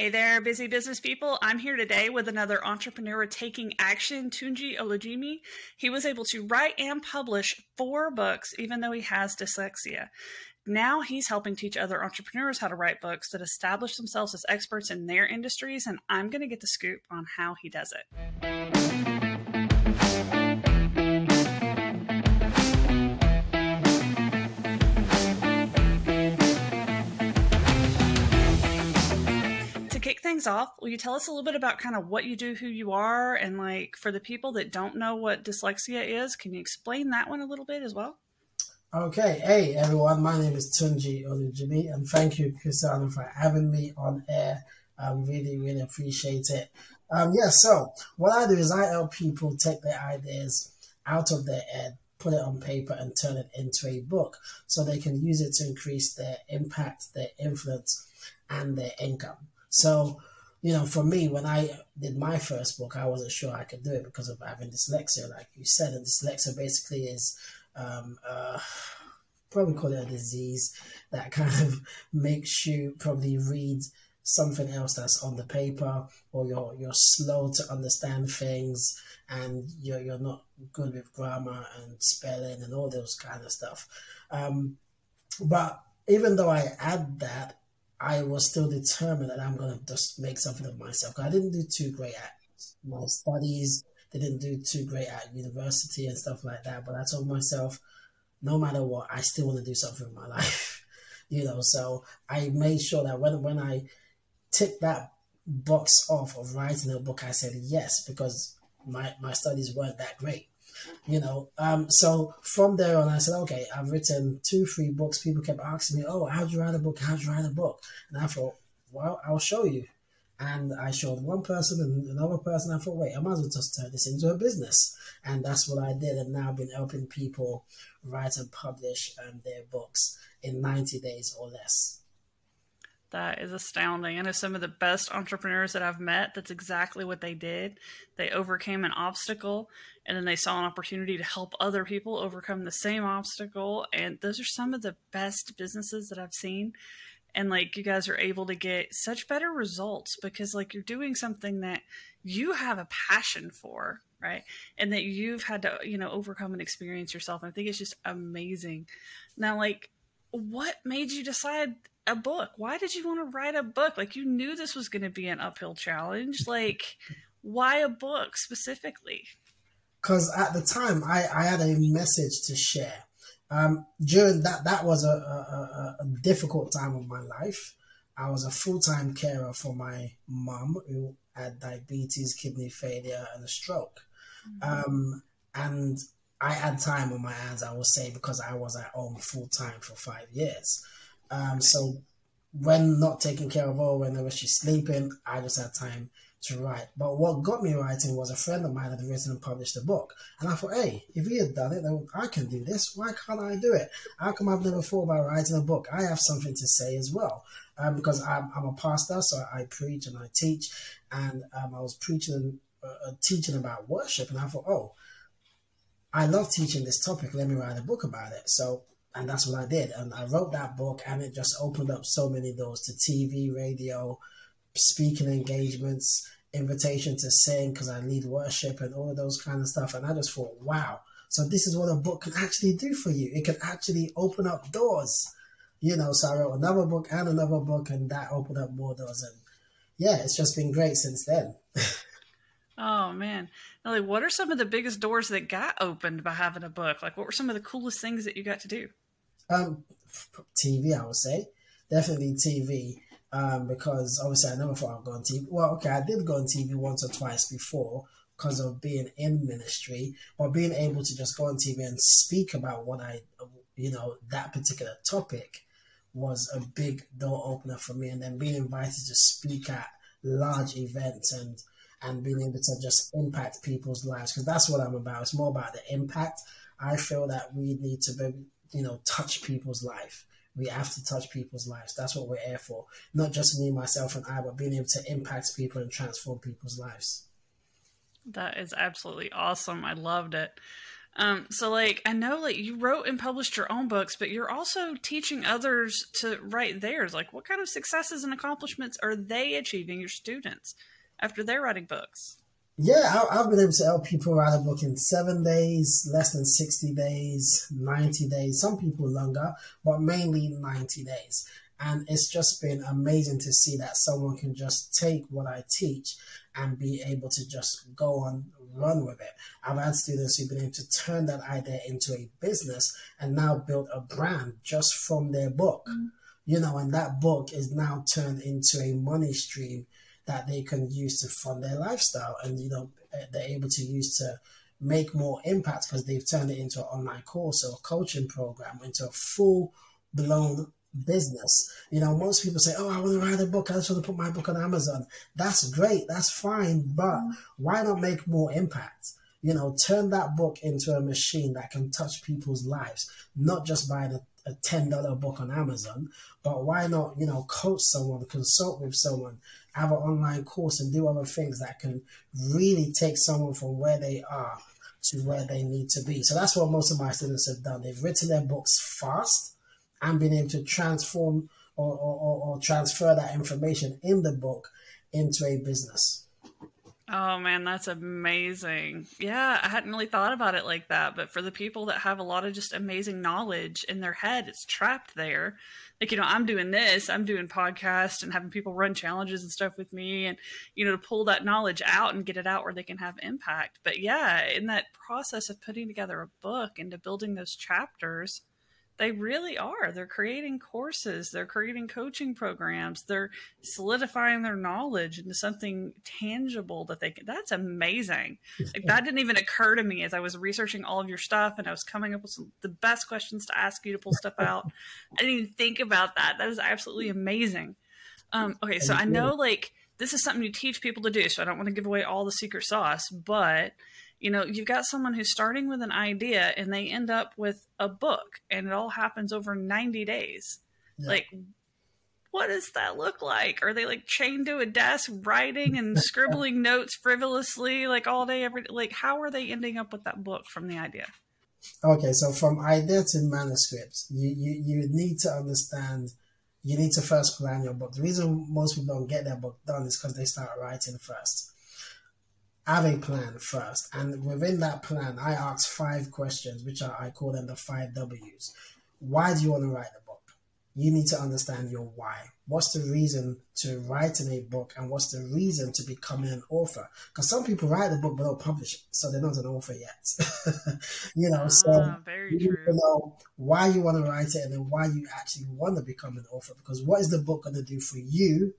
Hey there, busy business people. I'm here today with another entrepreneur taking action, Tunji Olujimi. He was able to write and publish four books, even though he has dyslexia. Now he's helping teach other entrepreneurs how to write books that establish themselves as experts in their industries, and I'm going to get the scoop on how he does it. Kick things off, will you tell us a little bit about kind of what you do, who you are, and like for the people that don't know what dyslexia is, can you explain that one a little bit as well? Okay, hey everyone, my name is Tunji Olujimi, and thank you, Christiana, for having me on air. I really, really appreciate it. Um, yeah, so what I do is I help people take their ideas out of their head, put it on paper, and turn it into a book so they can use it to increase their impact, their influence, and their income. So, you know, for me, when I did my first book, I wasn't sure I could do it because of having dyslexia, like you said. And dyslexia basically is um, uh, probably call it a disease that kind of makes you probably read something else that's on the paper, or you're you're slow to understand things, and you're you're not good with grammar and spelling and all those kind of stuff. Um, but even though I had that, I was still determined that I'm going to just make something of myself. I didn't do too great at my studies, they didn't do too great at university and stuff like that. But I told myself, no matter what, I still want to do something in my life. you know, so I made sure that when when I ticked that box off of writing a book, I said yes because my my studies weren't that great you know. Um, so from there on, I said, okay, I've written two, three books. People kept asking me, oh, how'd you write a book? How'd you write a book? And I thought, well, I'll show you. And I showed one person and another person. I thought, wait, I might as well just turn this into a business. And that's what I did. And now I've been helping people write and publish um, their books in 90 days or less. That is astounding. I know some of the best entrepreneurs that I've met, that's exactly what they did. They overcame an obstacle and then they saw an opportunity to help other people overcome the same obstacle. And those are some of the best businesses that I've seen. And like you guys are able to get such better results because like you're doing something that you have a passion for, right? And that you've had to, you know, overcome and experience yourself. And I think it's just amazing. Now, like, what made you decide a book? Why did you want to write a book? Like you knew this was going to be an uphill challenge. Like why a book specifically? Because at the time I, I had a message to share. Um, during that, that was a, a, a, difficult time of my life. I was a full time carer for my mom who had diabetes, kidney failure, and a stroke. Mm-hmm. Um, and I had time on my hands, I would say, because I was at home full time for five years. Um, so when not taking care of her, whenever she's sleeping, I just had time to write. But what got me writing was a friend of mine had written and published a book. And I thought, hey, if he had done it, then I can do this. Why can't I do it? How come I've never thought about writing a book? I have something to say as well. Um, because I'm, I'm, a pastor, so I preach and I teach. And um, I was preaching, uh, uh, teaching about worship. And I thought, oh, I love teaching this topic. Let me write a book about it. So and that's what I did. And I wrote that book, and it just opened up so many doors to TV, radio, speaking engagements, invitation to sing because I lead worship and all of those kind of stuff. And I just thought, wow. So this is what a book can actually do for you. It can actually open up doors. You know, so I wrote another book and another book, and that opened up more doors. And yeah, it's just been great since then. Oh man. Now, what are some of the biggest doors that got opened by having a book? Like what were some of the coolest things that you got to do? Um, TV, I would say, definitely TV. Um, because obviously I never thought I'd go on TV. Well, okay, I did go on TV once or twice before because of being in ministry, but being able to just go on TV and speak about what I, you know, that particular topic was a big door opener for me. And then being invited to speak at large events and and being able to just impact people's lives because that's what I'm about. It's more about the impact. I feel that we need to be you know, touch people's life. We have to touch people's lives. That's what we're here for. Not just me, myself, and I, but being able to impact people and transform people's lives. That is absolutely awesome. I loved it. Um, so like I know like you wrote and published your own books, but you're also teaching others to write theirs. Like what kind of successes and accomplishments are they achieving, your students, after they're writing books? Yeah, I, have been able to help people write a book in seven days, less than 60 days, 90 days, some people longer, but mainly 90 days. And it's just been amazing to see that someone can just take what I teach and be able to just go on, run with it. I've had students who've been able to turn that idea into a business and now build a brand just from their book. Mm-hmm. You know, and that book is now turned into a money stream that they can use to fund their lifestyle and, you know, eh, they're able to use to make more impact because they've turned it into an online course or a coaching program into a full blown business. You know, most people say, "Oh, I want to write a book. I just want to put my book on Amazon." That's great. That's fine, but why not make more impact? You know, turn that book into a machine that can touch people's lives, not just buying a, a ten dollar book on Amazon, but why not, you know, coach someone, consult with someone, have an online course, and do other things that can really take someone from where they are to where they need to be. So that's what most of my students have done. They've written their books fast and been able to transform or, or, or transfer that information in the book into a business. Oh man, that's amazing. Yeah, I hadn't really thought about it like that, but for the people that have a lot of just amazing knowledge in their head, it's trapped there. Like, you know, I'm doing this, I'm doing podcasts and having people run challenges and stuff with me and you know, to pull that knowledge out and get it out where they can have impact. But yeah, in that process of putting together a book and to building those chapters, they really are. They're creating courses, they're creating coaching programs, they're solidifying their knowledge into something tangible that they can. That's amazing. Like that didn't even occur to me as I was researching all of your stuff and I was coming up with some, the best questions to ask you to pull stuff out. I didn't even think about that. That is absolutely amazing. Um, okay, so I know like this is something you teach people to do, so I don't want to give away all the secret sauce, but you know, you've got someone who's starting with an idea and they end up with a book and it all happens over 90 days. Yeah. Like, what does that look like? Are they like chained to a desk writing and scribbling notes frivolously like all day, every like how are they ending up with that book from the idea? Okay, so from idea to manuscript, you, you, you need to understand you need to first plan your book. The reason most people don't get their book done is because they start writing first have a plan first. And within that plan, I ask five questions, which are, I call them the five W's. Why do you want to write the book? You need to understand your why. What's the reason to write in a book and what's the reason to becoming an author? Because some people write the book but don't publish it, so they're not an author yet. you know, ah, so you need to know why you want to write it and then why you actually want to become an author. Because what is the book going to do for you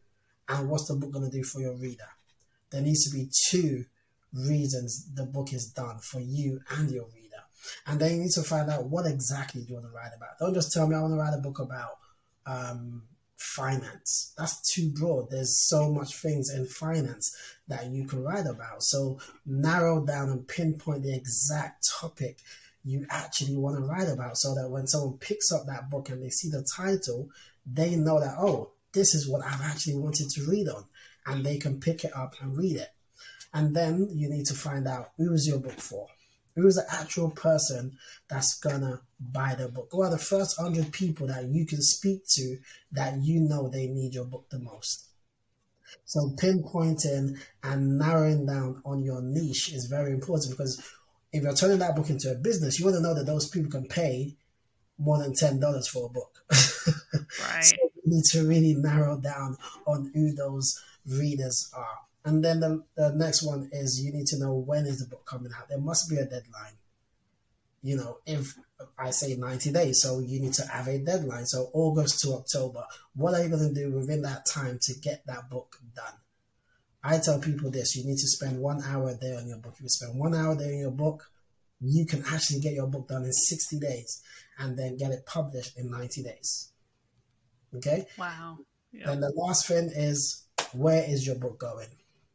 and what's the book going to do for your reader? There needs to be two reasons the book is done for you and your reader. And then you need to find out what exactly you want to write about. Don't just tell me I want to write a book about um, finance. That's too broad. There's so much things in finance that you can write about. So narrow down and pinpoint the exact topic you actually want to write about so that when someone picks up that book and they see the title, they know that, oh, this is what I've actually wanted to read on. And they can pick it up and read it. And then you need to find out who is your book for. Who is the actual person that's gonna buy the book? Who are the first hundred people that you can speak to that you know they need your book the most? So pinpointing and narrowing down on your niche is very important because if you're turning that book into a business, you want to know that those people can pay more than ten dollars for a book. right. so you need to really narrow down on who those readers are. And then the, the next one is you need to know when is the book coming out. There must be a deadline. You know, if I say 90 days, so you need to have a deadline. So August to October. What are you going to do within that time to get that book done? I tell people this you need to spend one hour a day on your book. If you spend one hour a day on your book, you can actually get your book done in 60 days and then get it published in 90 days. Okay? Wow. Yep. And the last thing is where is your book going?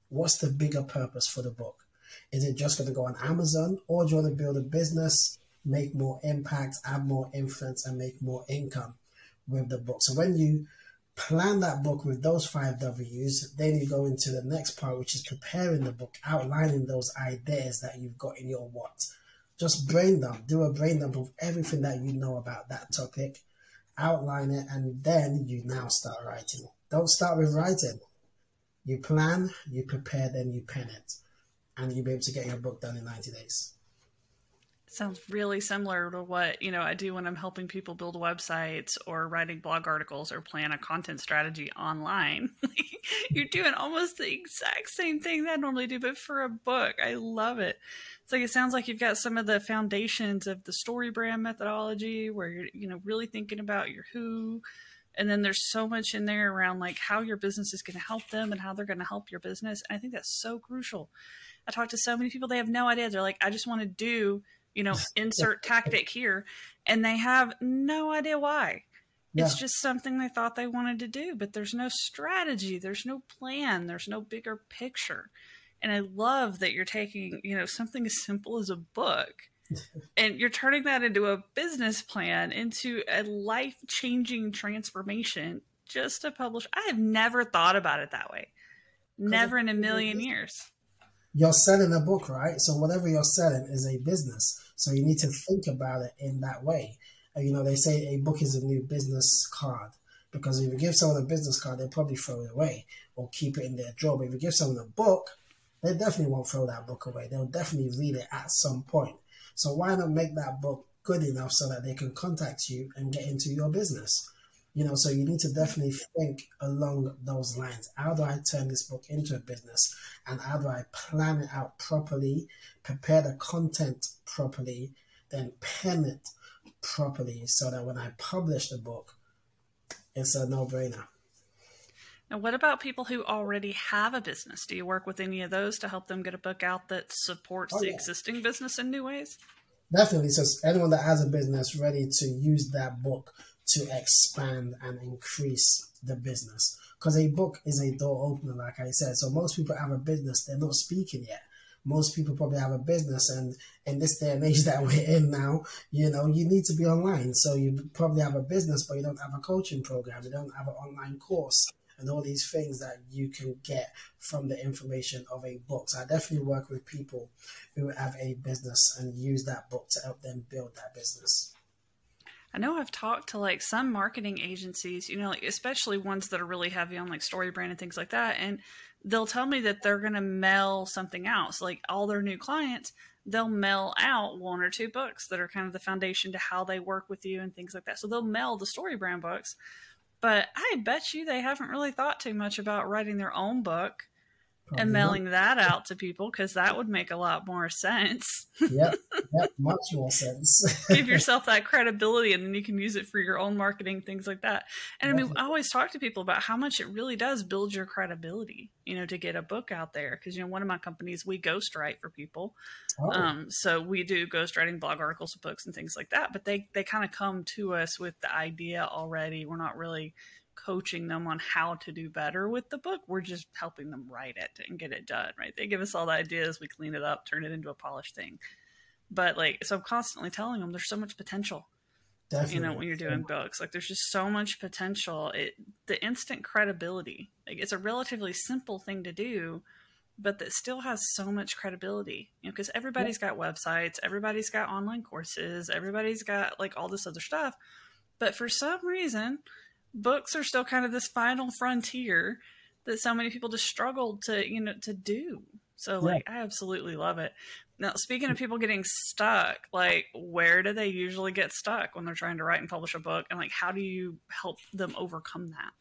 What's the bigger purpose for the book? Is it just going to go on Amazon or do you want to build a business, make more impact, add more influence, and make more income with the book? So when you plan that book with those five W's, then you go into the next part, which is preparing the book, outlining those ideas that you've got in your what? Just brain dump. Do a brain dump of everything that you know about that topic. Outline it, and then you now start writing. Don't start with writing. You plan, you prepare, then you pen it, and you'll be able to get your book done in 90 days. Sounds really similar to what you know i do when i'm helping people build websites or writing blog articles or plan a content strategy online. You're doing almost the exact same thing that i normally do but for a book. I love it. It's like it sounds like you've got some of the foundations of the story brand methodology where you're you know really thinking about your who and then there's so much in there around like how your business is going to help them and how they're going to help your business and i think that's so crucial i talk to so many people they have no idea they're like i just want to do you know, insert tactic here, and they have no idea why. Yeah. It's just something they thought they wanted to do, but there's no strategy, there's no plan, there's no bigger picture. And I love that you're taking, you know, something as simple as a book and you're turning that into a business plan, into a life changing transformation just to publish. I have never thought about it that way. Never in a million years. You're selling a book, right? So whatever you're selling is a business. So you need to think about it in that way. you know, they say a book is a new business card because if you give someone a business card, they'll probably throw it away or keep it in their drawer. But if you give someone a book, they definitely won't throw that book away. They'll definitely read it at some point. So why not make that book good enough so that they can contact you and get into your business? You know, so you need to definitely think along those lines. How do I turn this book into a business? And how do I plan it out properly, prepare the content properly, then pen it properly so that when I publish the book, it's a no brainer. Now, what about people who already have a business? Do you work with any of those to help them get a book out that supports oh, the yeah. existing business in new ways? Definitely. So, anyone that has a business ready to use that book to expand and increase the business. Because a book is a door opener, like I said. So most people have a business, they're not speaking yet. Most people probably have a business, and in this day and age that we're in now, you know, you need to be online. So you probably have a business, but you don't have a coaching program, you don't have an online course, and all these things that you can get from the information of a book. So I definitely work with people who have a business and use that book to help them build that business. I know I've talked to like some marketing agencies, you know, like especially ones that are really heavy on like story brand and things like that. And they'll tell me that they're going to mail something out. So, like all their new clients, they'll mail out one or two books that are kind of the foundation to how they work with you and things like that. So, they'll mail the story brand books. But I bet you they haven't really thought too much about writing their own book Probably and mailing not. that out to people because that would make a lot more sense. yep, yep, much more sense. Give yourself that credibility, and then you can use it for your own marketing, things like that. And I mean, I always talk to people about how much it really does build your credibility, you know, to get a book out there. Because you know, one of my companies we ghostwrite for people, oh. um, so we do ghostwriting blog articles, books, and things like that. But they they kind of come to us with the idea already. We're not really coaching them on how to do better with the book. We're just helping them write it and get it done, right? They give us all the ideas, we clean it up, turn it into a polished thing. But like, so I'm constantly telling them there's so much potential. Definitely. You know, when you're doing books, like there's just so much potential. It the instant credibility, like it's a relatively simple thing to do, but that still has so much credibility. You know, because everybody's yeah. got websites, everybody's got online courses, everybody's got like all this other stuff. But for some reason, books are still kind of this final frontier that so many people just struggle to you know to do. So like yeah. i absolutely love it. Now speaking of people getting stuck like where do they usually get stuck when they're trying to write and publish a book? And like how do you help them overcome that?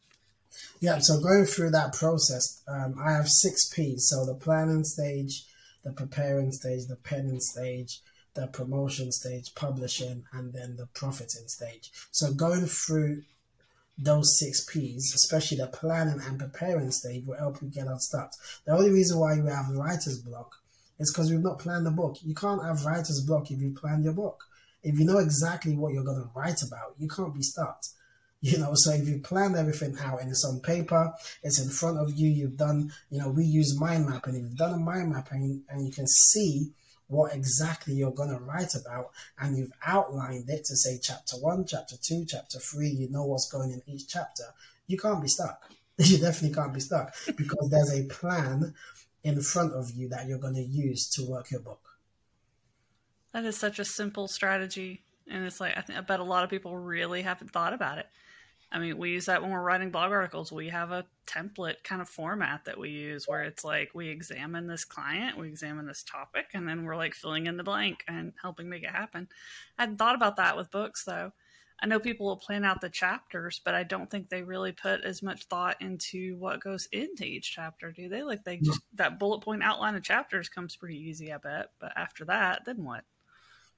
Yeah so going through that process um, i have six p's. So the planning stage the preparing stage the penning stage the promotion stage publishing and then the profiting stage. So going through those six P's, especially the planning and preparing stage, will help you get unstuck. The only reason why you have writer's block is because you've not planned the book. You can't have writer's block if you plan your book. If you know exactly what you're going to write about, you can't be stuck. You know, so if you plan everything out and it's on paper, it's in front of you, you've done, you know, we use mind mapping. If you've done a mind mapping and you can see what exactly you're going to write about and you've outlined it to say chapter one, chapter two, chapter three, you know what's going in each chapter, you can't be stuck. You definitely can't be stuck because there's a plan in front of you that you're going to use to work your book. That is such a simple strategy. And it's like, I, think, I bet a lot of people really haven't thought about it. I mean, we use that when we're writing blog articles. We have a template kind of format that we use where it's like we examine this client, we examine this topic, and then we're like filling in the blank and helping make it happen. I hadn't thought about that with books though. I know people will plan out the chapters, but I don't think they really put as much thought into what goes into each chapter, do they? Like they just, that bullet point outline of chapters comes pretty easy, I bet. But after that, then what?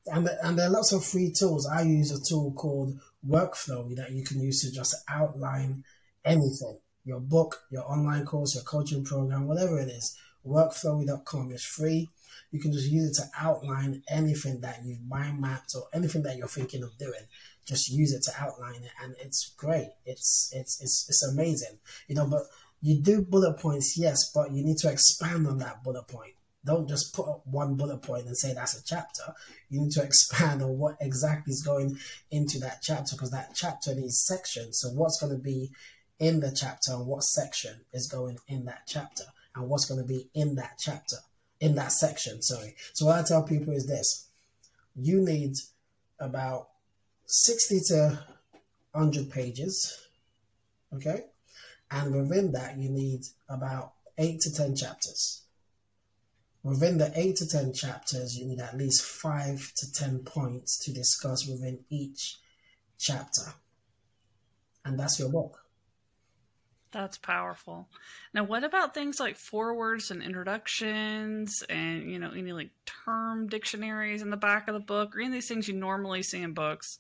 And, and there are lots of free tools. I use a tool called Workflowy that you can use to just outline anything your book, your online course, your coaching program, whatever it is. Workflowy.com is free. You can just use it to outline anything that you've mind mapped or anything that you're thinking of doing. Just use it to outline it, and it's great. It's it's it's it's amazing, you know. But you do bullet points, yes, but you need to expand on that bullet point. Don't just put up one bullet point and say that's a chapter. You need to expand on what exactly is going into that chapter because that chapter needs sections. So what's going to be in the chapter and what section is going in that chapter and what's going to be in that chapter in that section. Sorry. So what I tell people is this: you need about sixty to hundred pages, okay, and within that you need about eight to ten chapters. Within the eight to ten chapters, you need at least five to ten points to discuss within each chapter, and that's your book. That's powerful. Now, what about things like forewords and introductions and, you know, any like term dictionaries in the back of the book or any of these things you normally see in books?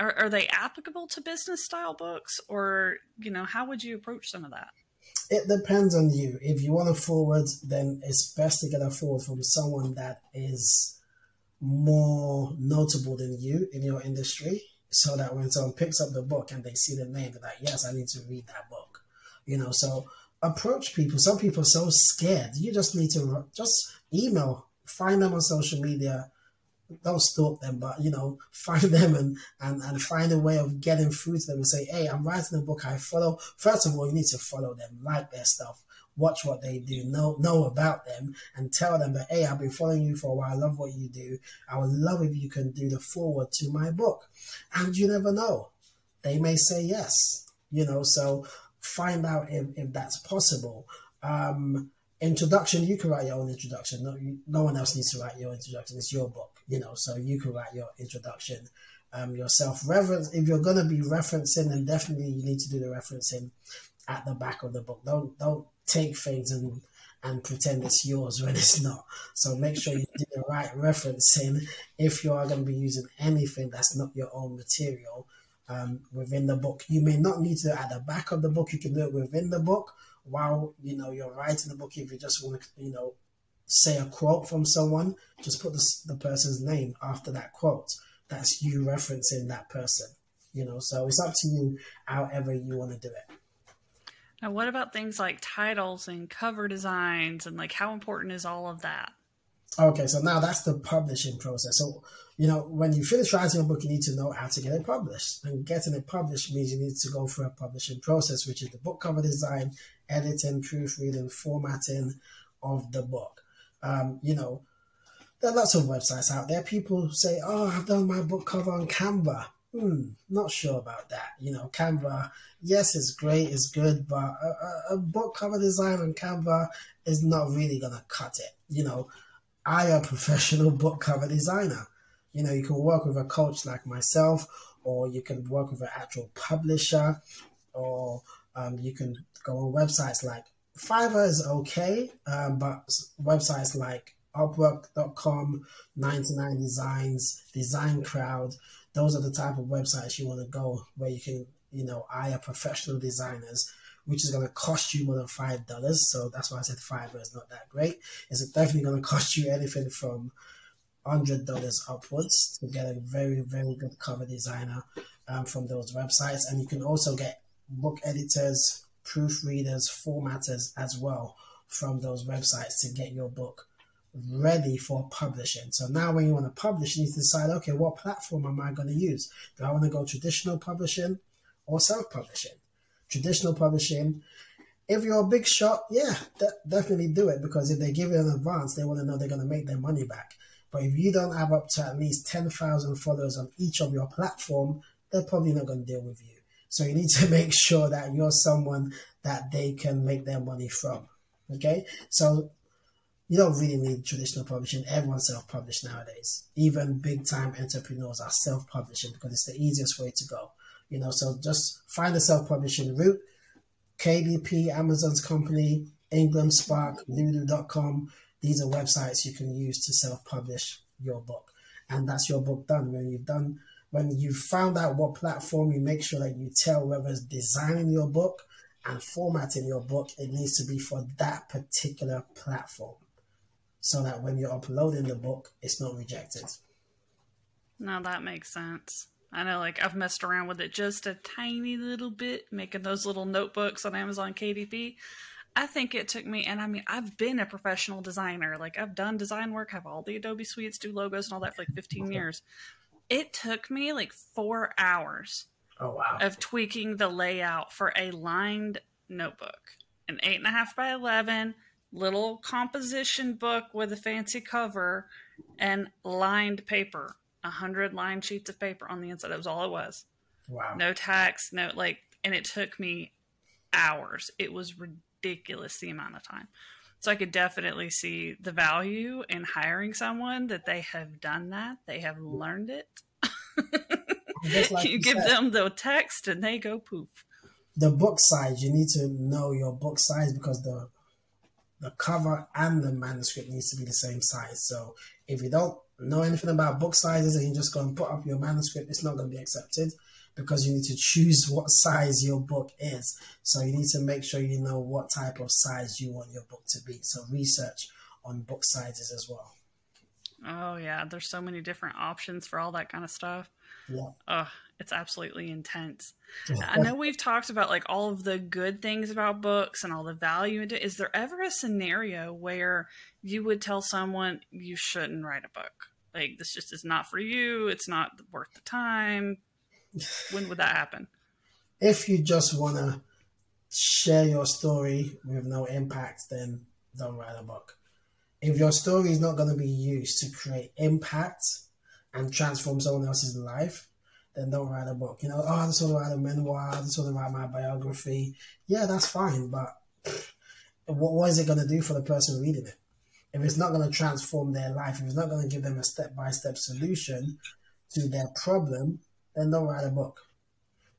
Are, are they applicable to business style books or, you know, how would you approach some of that? It depends on you. If you want a forward, then it's best to get a forward from someone that is more notable than you in your industry so that when someone picks up the book and they see the name, they're like, yes, I need to read that book. You know so approach people. Some people are so scared. You just need to just email find them on social media don't stalk them but you know find them and, and and find a way of getting through to them and say hey i'm writing a book i follow first of all you need to follow them like their stuff watch what they do know know about them and tell them that hey i've been following you for a while i love what you do i would love if you can do the forward to my book and you never know they may say yes you know so find out if, if that's possible. Um, introduction, you can write your own introduction. No, no one else needs to write your introduction. It's your book, you know, so you can write your introduction um, yourself. Reference, if you're going to be referencing, then definitely you need to do the referencing at the back of the book. Don't don't take things and and pretend it's yours when it's not. So make sure you do the right referencing if you are going to be using anything that's not your own material um, within the book. You may not need to at the back of the book. You can do it within the book while you know you're writing the book. If you just want to, you know, say a quote from someone, just put the, the person's name after that quote. That's you referencing that person. You know, so it's up to you however you want to do it. Now, what about things like titles and cover designs and like how important is all of that? Okay, so now that's the publishing process. So you know, when you finish writing a book, you need to know how to get it published. And getting it published means you need to go through a publishing process, which is the book cover design, editing, proofreading, formatting of the book. Um, you know, there are lots of websites out there. People say, "Oh, I've done my book cover on Canva." Hmm, not sure about that. You know, Canva, yes, it's great, it's good, but a, a book cover design on Canva is not really gonna cut it. You know, I am a professional book cover designer. You know, you can work with a coach like myself, or you can work with an actual publisher, or um, you can go on websites like Fiverr is okay, um, but websites like Upwork.com, 99 Designs, Design Crowd, those are the type of websites you want to go where you can, you know, hire professional designers, which is going to cost you more than $5. So that's why I said Fiverr is not that great. It's definitely going to cost you anything from hundred dollars upwards to get a very very good cover designer um, from those websites, and you can also get book editors, proofreaders, formatters as well from those websites to get your book ready for publishing. So now when you want to publish, you need to decide, okay, what platform am I going to use? Do I want to go traditional publishing or self-publishing? Traditional publishing, if you're a big shot, yeah, de- definitely do it because if they give you an advance, they want to know they're going to make their money back But if you don't have up to at least 10,000 followers on each of your platform, they're probably not going to deal with you. So you need to make sure that you're someone that they can make their money from. Okay. So you don't really need traditional publishing. Everyone's self-published nowadays. Even big time entrepreneurs are self-publishing because it's the easiest way to go. You know, so just find a self-publishing route. KDP, Amazon's company, Ingram Spark, Lulu.com. These are websites you can use to self-publish your book. And that's your book done. When you've done when you found out what platform, you make sure that you tell whoever's designing your book and formatting your book, it needs to be for that particular platform so that when you're uploading the book, it's not rejected. Now that makes sense. I know, like, I've messed around with it just a tiny little bit, making those little notebooks on Amazon KDP. I think it took me, and I mean, I've been a professional designer. Like, I've done design work, have all the Adobe suites, do logos and all that for like 15 years. It took me like four hours oh, wow. of tweaking the layout for a lined notebook, an eight and a half by 11 little composition book with a fancy cover and lined paper, a hundred lined sheets of paper on the inside. That was all it was. Wow. No tax, no like, and it took me hours. It was ridiculous the amount of time. So I could definitely see the value in hiring someone that they have done that. They have learned it. Like you, you give them the text and they go poof. The book size, you need to know your book size because the the cover and the manuscript needs to be the same size. So if you don't know anything about book sizes and you just go and put up your manuscript, it's not going to be accepted because you need to choose what size your book is. So you need to make sure you know what type of size you want your book to be. So research on book sizes as well. Oh yeah, there's so many different options for all that kind of stuff. Yeah. Oh, it's absolutely intense. Yeah. I know we've talked about like all of the good things about books and all the value in it. Is there ever a scenario where you would tell someone you shouldn't write a book? Like this just is not for you. It's not worth the time. When would that happen? If you just want to share your story with no impact, then don't write a book. If your story is not going to be used to create impact and transform someone else's life, then don't write a book. You know, oh, I just want to write a memoir, I just want to write my biography. Yeah, that's fine, but what, what is it going to do for the person reading it? If it's not going to transform their life, if it's not going to give them a step by step solution to their problem, then don't write a book.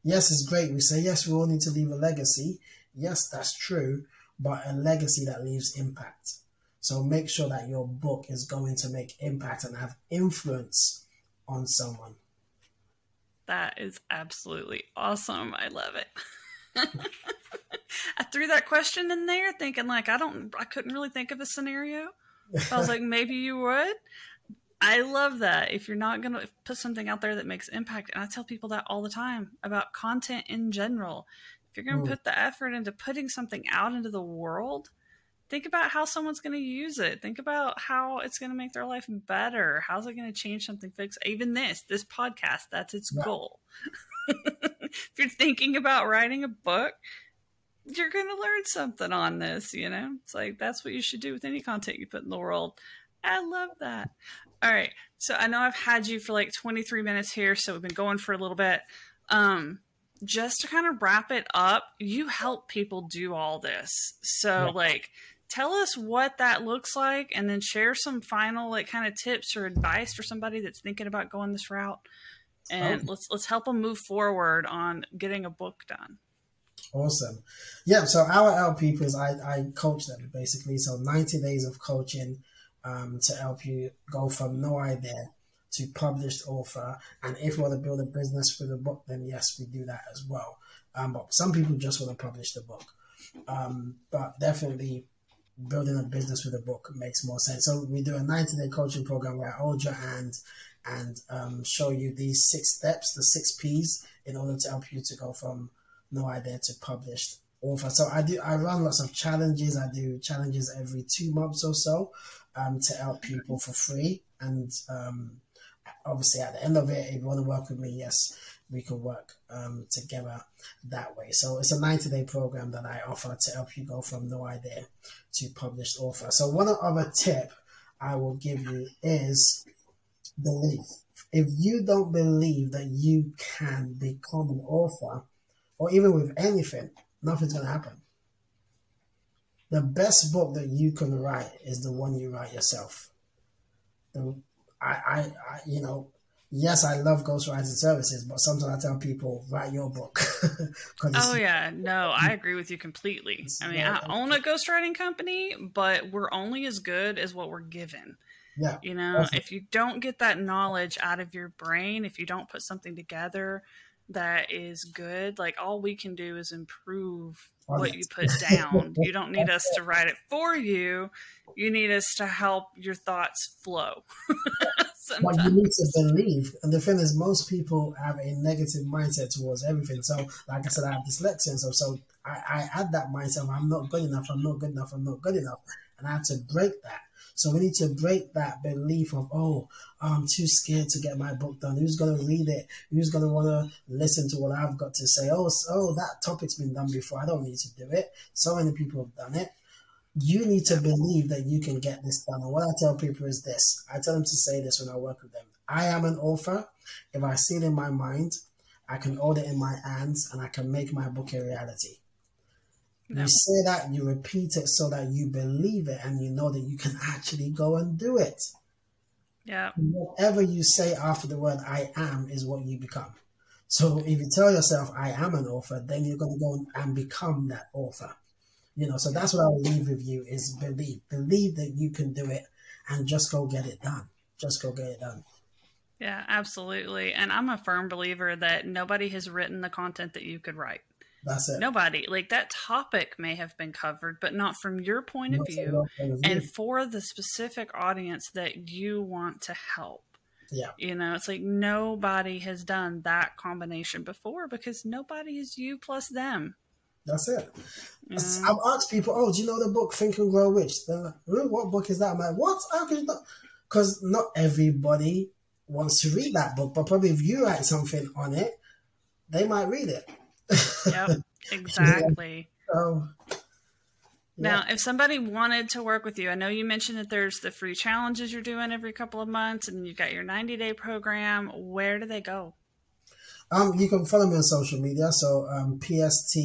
Yes, it's great. We say, yes, we all need to leave a legacy. Yes, that's true, but a legacy that leaves impact. So make sure that your book is going to make impact and have influence on someone. That is absolutely awesome. I love it. I threw that question in there thinking like I don't I couldn't really think of a scenario. I was like maybe you would. I love that. If you're not going to put something out there that makes impact and I tell people that all the time about content in general. If you're going to mm. put the effort into putting something out into the world, think about how someone's going to use it. Think about how it's going to make their life better. How's it going to change something? Fix even this, this podcast. That's its yeah. goal. if you're thinking about writing a book, you're going to learn something on this. You know, it's like that's what you should do with any content you put in the world. I love that. All right, so I know I've had you for like 23 minutes here, so we've been going for a little bit. Um, just to kind of wrap it up, you help people do all this. So, yeah. like, tell us what that looks like and then share some final like kind of tips or advice for somebody that's thinking about going this route and oh. let's let's help them move forward on getting a book done awesome yeah so our is I, I coach them basically so 90 days of coaching um, to help you go from no idea to published author and if you want to build a business with a book then yes we do that as well um, but some people just want to publish the book um, but definitely building a business with a book makes more sense. So we do a 90 day coaching program where I hold your hand and um, show you these six steps, the six P's, in order to help you to go from no idea to published author. So I do I run lots of challenges. I do challenges every two months or so um, to help people for free. And um, obviously, at the end of it, if you want to work with me, yes, we can work um, together that way. So it's a 90 day program that I offer to help you go from no idea to published author. So one other tip I will give you is belief. If you don't believe that you can become an author, or even with anything, nothing's going to happen. The best book that you can write is the one you write yourself. The, I, I, I, you know, yes, I love ghostwriting services, but sometimes I tell people, write your book. oh, yeah. No, I mm. agree with you completely. I mean, I own a ghostwriting company, but we're only as good as what we're given. Yeah. You know, if you don't get that knowledge out of your brain, if you don't put something together that is good, like all we can do is improve what you put down. you don't need us to write it for you. You need us to help your thoughts flow. but you need to believe. And the thing is, most people have a negative mindset towards everything. So, like I said, I have dyslexia, and so so I, I had that mindset. I'm not good enough. I'm not good enough. I'm not good enough, and I had to break that. So we need to break that belief of, oh, I'm too scared to get my book done. Who's going to read it? Who's going to want to listen to what I've got to say? Oh, oh, that topic's been done before. I don't need to do it. So many people have done it you need to believe that you can get this done. And what I tell people is this I tell them to say this when I work with them I am an author. If I see it in my mind, I can hold it in my hands and I can make my book a reality. You say that, you repeat it so that you believe it and you know that you can actually go and do it. Yeah. Whatever you say after the word I am is what you become. So if you tell yourself I am an author, then you're going to go and become that author. You know, so that's what I will leave with you is believe. Believe that you can do it and just go get it done. Just go get it done. Yeah, absolutely. And I'm a firm believer that nobody has written the content that you could write. That's it. Nobody. Like that topic may have been covered, but not from your point of view and for the specific audience that you want to help. Yeah. You know, it's like nobody has done that combination before because nobody is you plus them. That's it. I've asked people, oh, do you know the book Think and Grow Rich? They're like, what book is that? I'm like, what? How can you not? Because not everybody wants to read that book, but probably if you write something on it, they might read it. Yep, exactly. yeah. So, yeah. Now, if somebody wanted to work with you, I know you mentioned that there's the free challenges you're doing every couple of months, and you've got your 90 day program. Where do they go? Um, you can follow me on social media. So, um, PST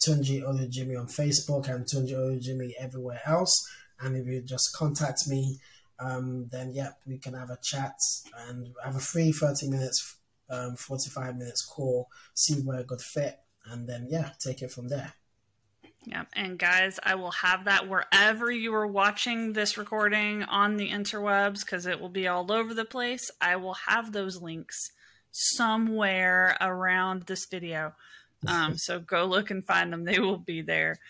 Tunji Jimmy on Facebook and Tunji Jimmy everywhere else. And if you just contact me, um, then yeah, we can have a chat and have a free 30 minutes, um, 45 minutes call, see where a good fit, and then yeah, take it from there. Yeah, and guys, I will have that wherever you are watching this recording on the interwebs because it will be all over the place. I will have those links somewhere around this video. Um, so go look and find them. They will be there.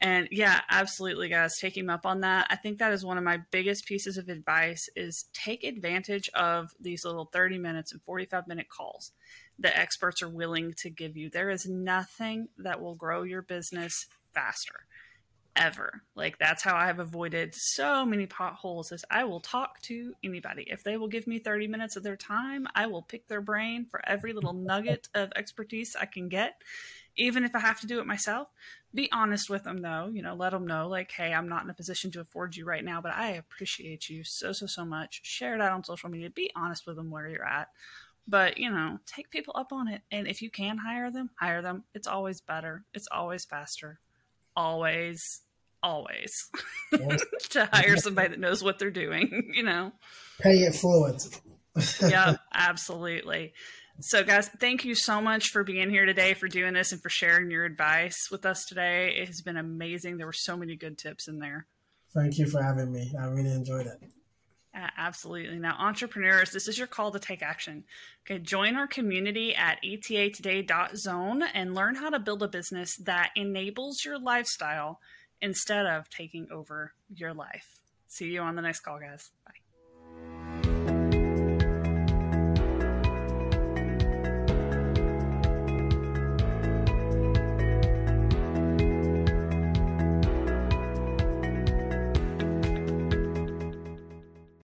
And yeah, absolutely, guys, take him up on that. I think that is one of my biggest pieces of advice is take advantage of these little 30 minutes and 45 minute calls that experts are willing to give you. There is nothing that will grow your business faster ever. Like that's how I've avoided so many potholes is I will talk to anybody. If they will give me 30 minutes of their time, I will pick their brain for every little nugget of expertise I can get, even if I have to do it myself. Be honest with them though, you know, let them know like, "Hey, I'm not in a position to afford you right now, but I appreciate you so so so much." Share it out on social media. Be honest with them where you're at. But, you know, take people up on it. And if you can hire them, hire them. It's always better. It's always faster. Always always to hire somebody that knows what they're doing, you know. Pay it forward. yeah, absolutely. So, guys, thank you so much for being here today, for doing this, and for sharing your advice with us today. It has been amazing. There were so many good tips in there. Thank you for having me. I really enjoyed it. Absolutely. Now, entrepreneurs, this is your call to take action. Okay, join our community at etatoday.zone and learn how to build a business that enables your lifestyle instead of taking over your life. See you on the next call, guys. Bye.